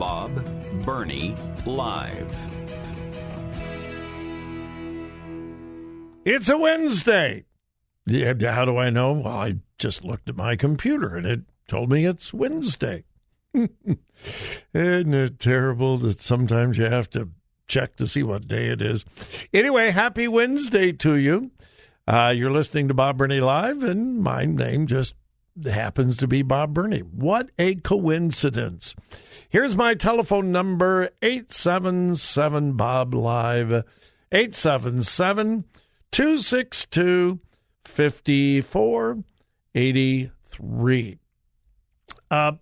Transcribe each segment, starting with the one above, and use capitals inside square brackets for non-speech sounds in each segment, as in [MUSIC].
Bob Burney Live. It's a Wednesday. Yeah, how do I know? Well, I just looked at my computer and it told me it's Wednesday. [LAUGHS] Isn't it terrible that sometimes you have to check to see what day it is? Anyway, happy Wednesday to you. Uh, you're listening to Bob Burney Live, and my name just happens to be Bob Burney. What a coincidence. Here's my telephone number 877 Bob Live 877 262 5483. Uh,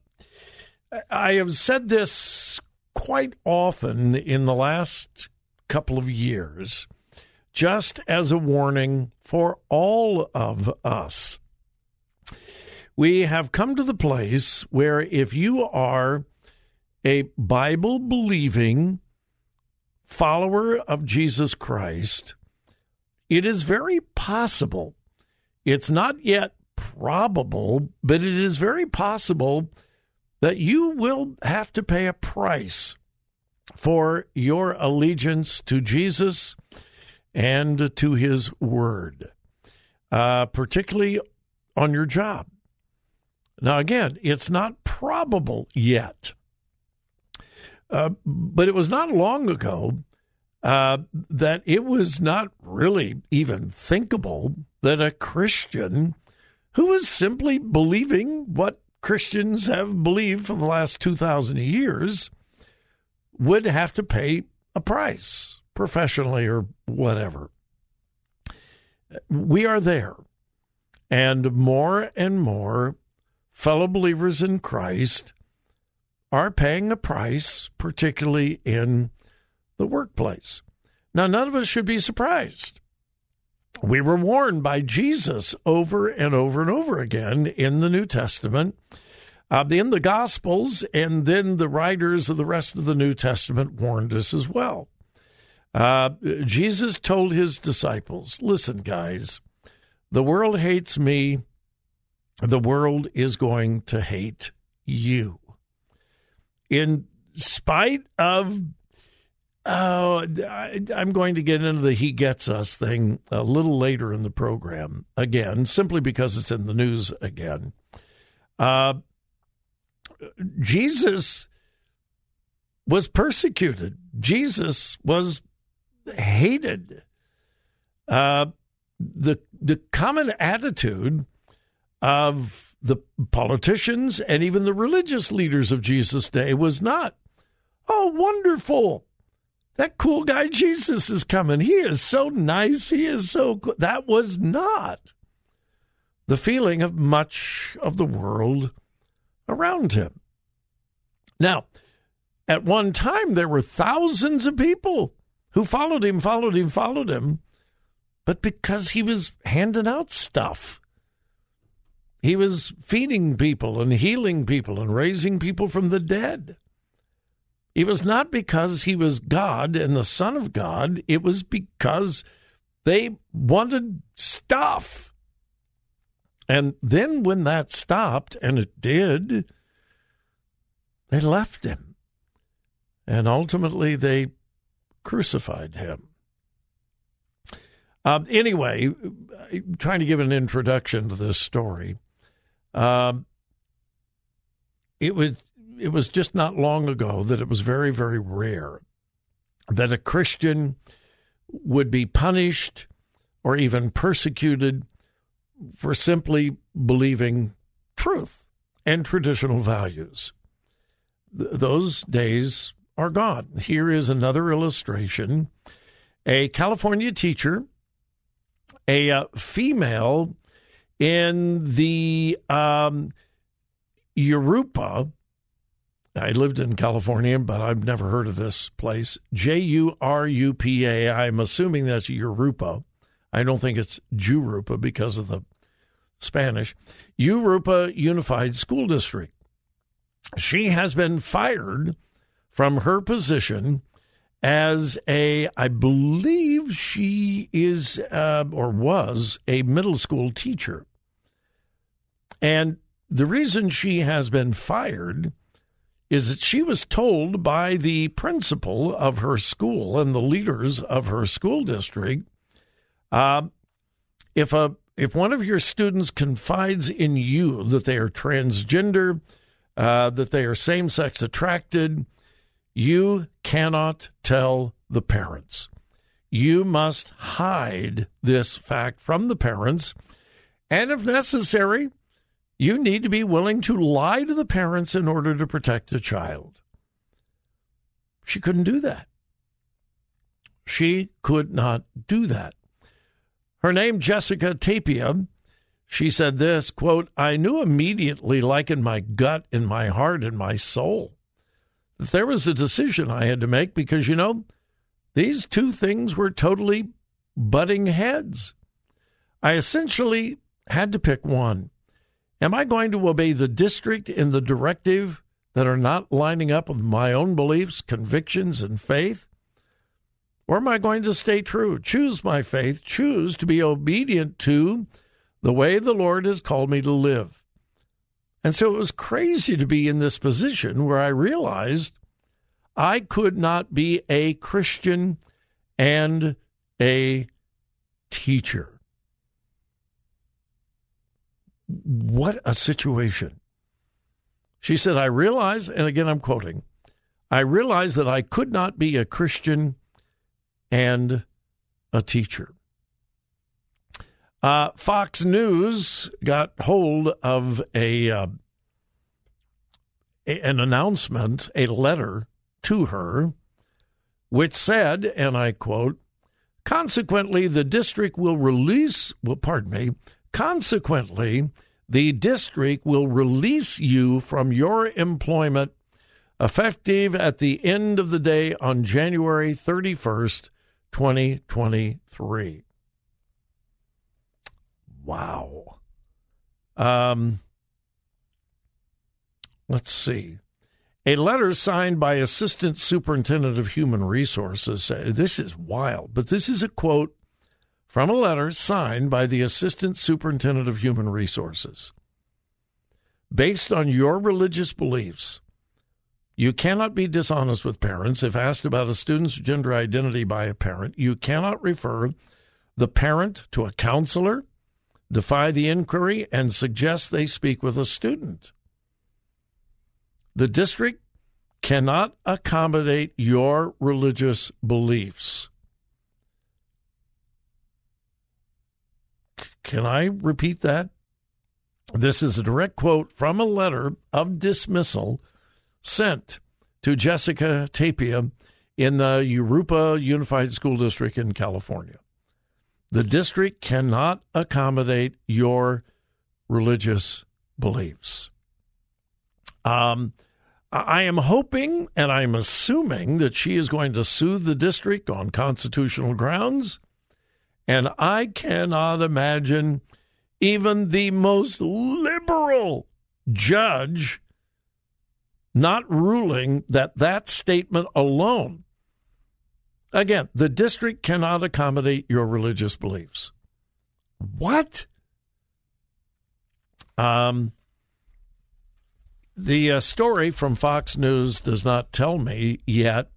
I have said this quite often in the last couple of years, just as a warning for all of us. We have come to the place where if you are a Bible believing follower of Jesus Christ, it is very possible, it's not yet probable, but it is very possible that you will have to pay a price for your allegiance to Jesus and to his word, uh, particularly on your job. Now, again, it's not probable yet, uh, but it was not long ago uh, that it was not really even thinkable that a Christian who was simply believing what Christians have believed for the last 2,000 years would have to pay a price professionally or whatever. We are there. And more and more fellow believers in Christ are paying a price, particularly in the workplace. Now, none of us should be surprised. We were warned by Jesus over and over and over again in the New Testament, uh, in the Gospels, and then the writers of the rest of the New Testament warned us as well. Uh, Jesus told his disciples, Listen, guys, the world hates me, the world is going to hate you. In spite of Oh, I'm going to get into the he gets us thing a little later in the program again, simply because it's in the news again. Uh, Jesus was persecuted. Jesus was hated. Uh, the the common attitude of the politicians and even the religious leaders of Jesus' day was not, "Oh, wonderful! that cool guy Jesus is coming. He is so nice. He is so cool. That was not the feeling of much of the world around him. Now, at one time, there were thousands of people who followed him, followed him, followed him, but because he was handing out stuff. He was feeding people and healing people and raising people from the dead. It was not because he was God and the Son of God, it was because they wanted stuff. And then when that stopped, and it did, they left him. And ultimately, they crucified him. Um, anyway, trying to give an introduction to this story. Um, it was it was just not long ago that it was very very rare that a Christian would be punished or even persecuted for simply believing truth and traditional values. Th- those days are gone. Here is another illustration. A California teacher, a uh, female in the um, Jurupa. I lived in California, but I've never heard of this place. J U R U P A. I'm assuming that's Jurupa. I don't think it's Jurupa because of the Spanish. Jurupa Unified School District. She has been fired from her position as a, I believe she is uh, or was a middle school teacher. And the reason she has been fired is that she was told by the principal of her school and the leaders of her school district uh, if a if one of your students confides in you that they are transgender, uh, that they are same sex attracted, you cannot tell the parents. You must hide this fact from the parents. And if necessary, you need to be willing to lie to the parents in order to protect the child. She couldn't do that. She could not do that. Her name, Jessica Tapia. She said this quote, I knew immediately, like in my gut, in my heart, in my soul, there was a decision I had to make because, you know, these two things were totally butting heads. I essentially had to pick one. Am I going to obey the district in the directive that are not lining up with my own beliefs, convictions, and faith? Or am I going to stay true? Choose my faith, choose to be obedient to the way the Lord has called me to live. And so it was crazy to be in this position where I realized I could not be a Christian and a teacher. What a situation. She said, I realize, and again I'm quoting, I realize that I could not be a Christian and a teacher. Uh, Fox News got hold of a, uh, a, an announcement, a letter to her, which said, and I quote, consequently, the district will release, well, pardon me, consequently, the district will release you from your employment effective at the end of the day on January 31st, 2023. Wow. Um, let's see. A letter signed by Assistant Superintendent of Human Resources. This is wild, but this is a quote from a letter signed by the Assistant Superintendent of Human Resources. Based on your religious beliefs, you cannot be dishonest with parents. If asked about a student's gender identity by a parent, you cannot refer the parent to a counselor, defy the inquiry, and suggest they speak with a student. The district cannot accommodate your religious beliefs. Can I repeat that? This is a direct quote from a letter of dismissal sent to Jessica Tapia in the Jurupa Unified School District in California. The district cannot accommodate your religious beliefs. Um, I am hoping and I'm assuming that she is going to sue the district on constitutional grounds. And I cannot imagine even the most liberal judge not ruling that that statement alone. Again, the district cannot accommodate your religious beliefs. What? Um, the uh, story from Fox News does not tell me yet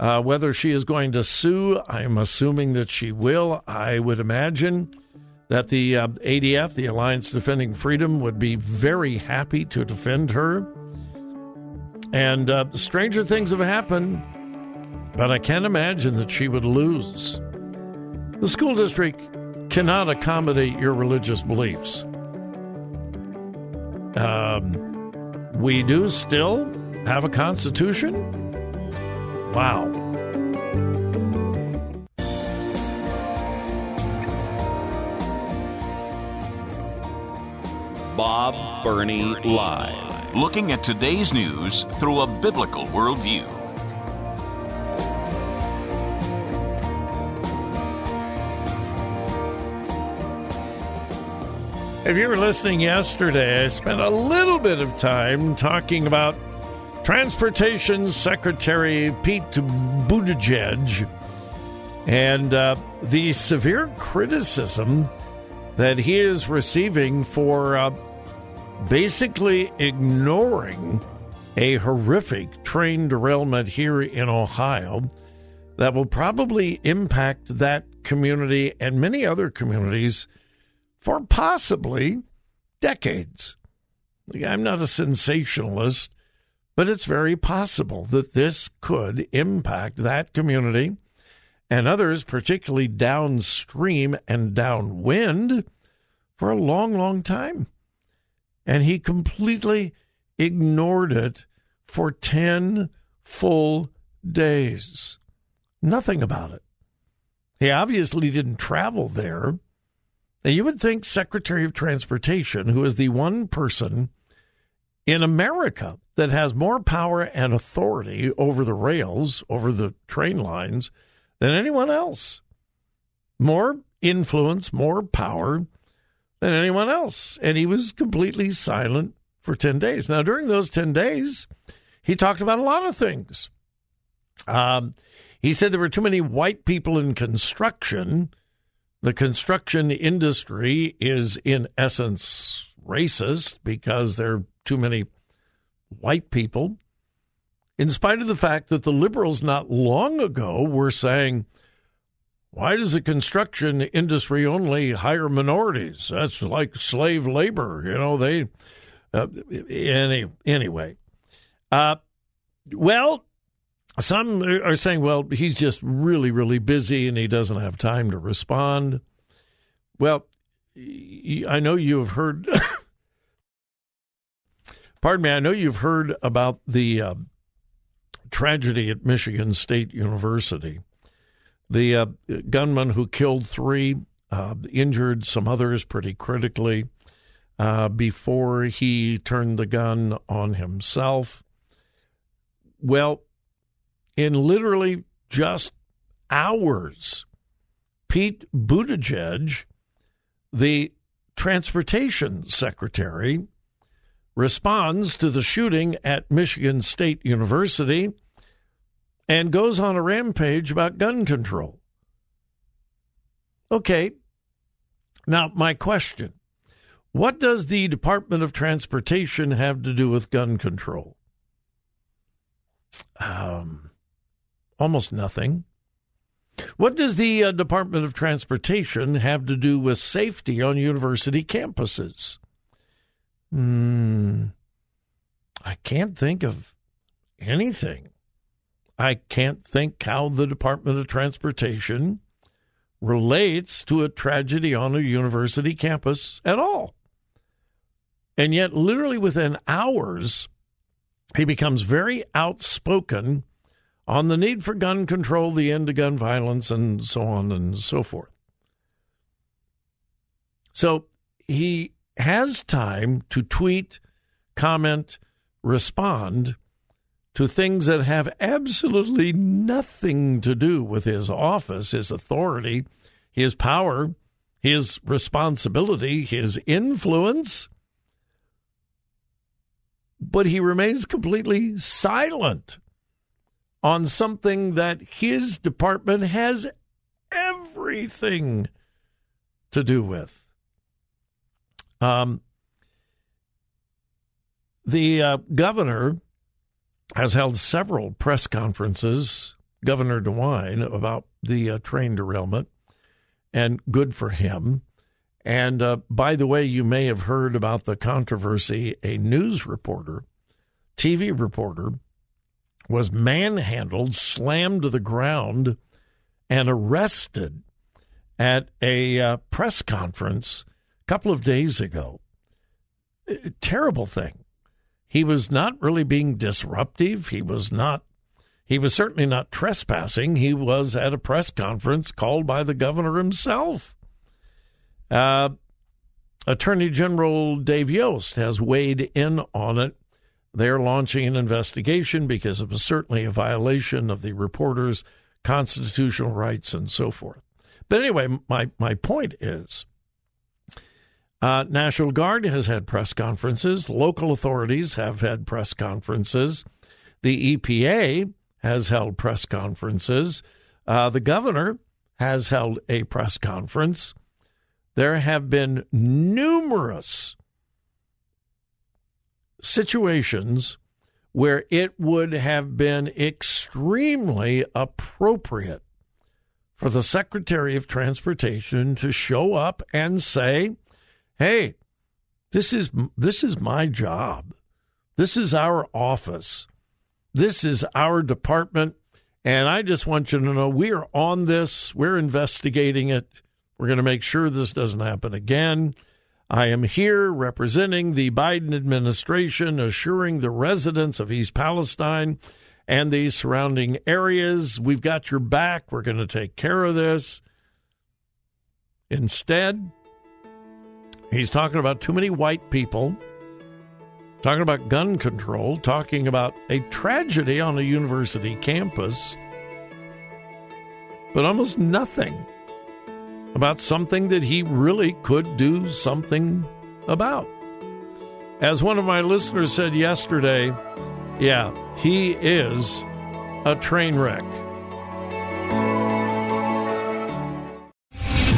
uh, whether she is going to sue. I'm assuming that she will. I would imagine that the uh, ADF, the Alliance Defending Freedom, would be very happy to defend her. And uh, stranger things have happened, but I can't imagine that she would lose. The school district cannot accommodate your religious beliefs. Um, we do still have a constitution? Wow. Bob Burney Live. Looking at today's news through a biblical worldview. If you were listening yesterday, I spent a little bit of time talking about Transportation Secretary Pete Buttigieg and uh, the severe criticism that he is receiving for uh, basically ignoring a horrific train derailment here in Ohio that will probably impact that community and many other communities for possibly decades. I'm not a sensationalist, but it's very possible that this could impact that community and others, particularly downstream and downwind, for a long, long time. And he completely ignored it for 10 full days. Nothing about it. He obviously didn't travel there. Now, you would think Secretary of Transportation, who is the one person in America that has more power and authority over the rails, over the train lines, than anyone else, more influence, more power than anyone else. And he was completely silent for 10 days. Now, during those 10 days, he talked about a lot of things. Um, he said there were too many white people in construction the construction industry is, in essence, racist because there are too many white people, in spite of the fact that the liberals not long ago were saying, why does the construction industry only hire minorities? That's like slave labor. You know, they. Uh, any, anyway. Uh, well, some are saying, well, he's just really, really busy and he doesn't have time to respond. Well, I know you have heard, [COUGHS] pardon me, I know you've heard about the uh, tragedy at Michigan State University. The uh, gunman who killed three, uh, injured some others pretty critically uh, before he turned the gun on himself. Well, in literally just hours, Pete Buttigieg, the transportation secretary, responds to the shooting at Michigan State University and goes on a rampage about gun control. Okay. Now, my question what does the Department of Transportation have to do with gun control? Um, almost nothing. What does the uh, Department of Transportation have to do with safety on university campuses? Hmm, I can't think of anything. I can't think how the Department of Transportation relates to a tragedy on a university campus at all. And yet, literally within hours, he becomes very outspoken on the need for gun control, the end to gun violence, and so on and so forth. So he has time to tweet, comment, respond to things that have absolutely nothing to do with his office, his authority, his power, his responsibility, his influence. But he remains completely silent on something that his department has everything to do with. Um, the uh, governor has held several press conferences, Governor DeWine, about the uh, train derailment, and good for him. And uh, by the way, you may have heard about the controversy. A news reporter, TV reporter, was manhandled, slammed to the ground, and arrested at a uh, press conference a couple of days ago. Terrible thing. He was not really being disruptive. He was not. He was certainly not trespassing. He was at a press conference called by the governor himself. Uh, Attorney General Dave Yost has weighed in on it. They're launching an investigation because it was certainly a violation of the reporter's constitutional rights and so forth. But anyway, my, my point is uh, National Guard has had press conferences, local authorities have had press conferences, the EPA has held press conferences, uh, the governor has held a press conference. There have been numerous situations where it would have been extremely appropriate for the Secretary of Transportation to show up and say, "Hey, this is this is my job. This is our office. This is our department, and I just want you to know we are on this. We're investigating it. We're going to make sure this doesn't happen again." I am here representing the Biden administration, assuring the residents of East Palestine and the surrounding areas we've got your back. We're going to take care of this. Instead, he's talking about too many white people, talking about gun control, talking about a tragedy on a university campus, but almost nothing about something that he really could do something about. As one of my listeners said yesterday, yeah, he is a train wreck.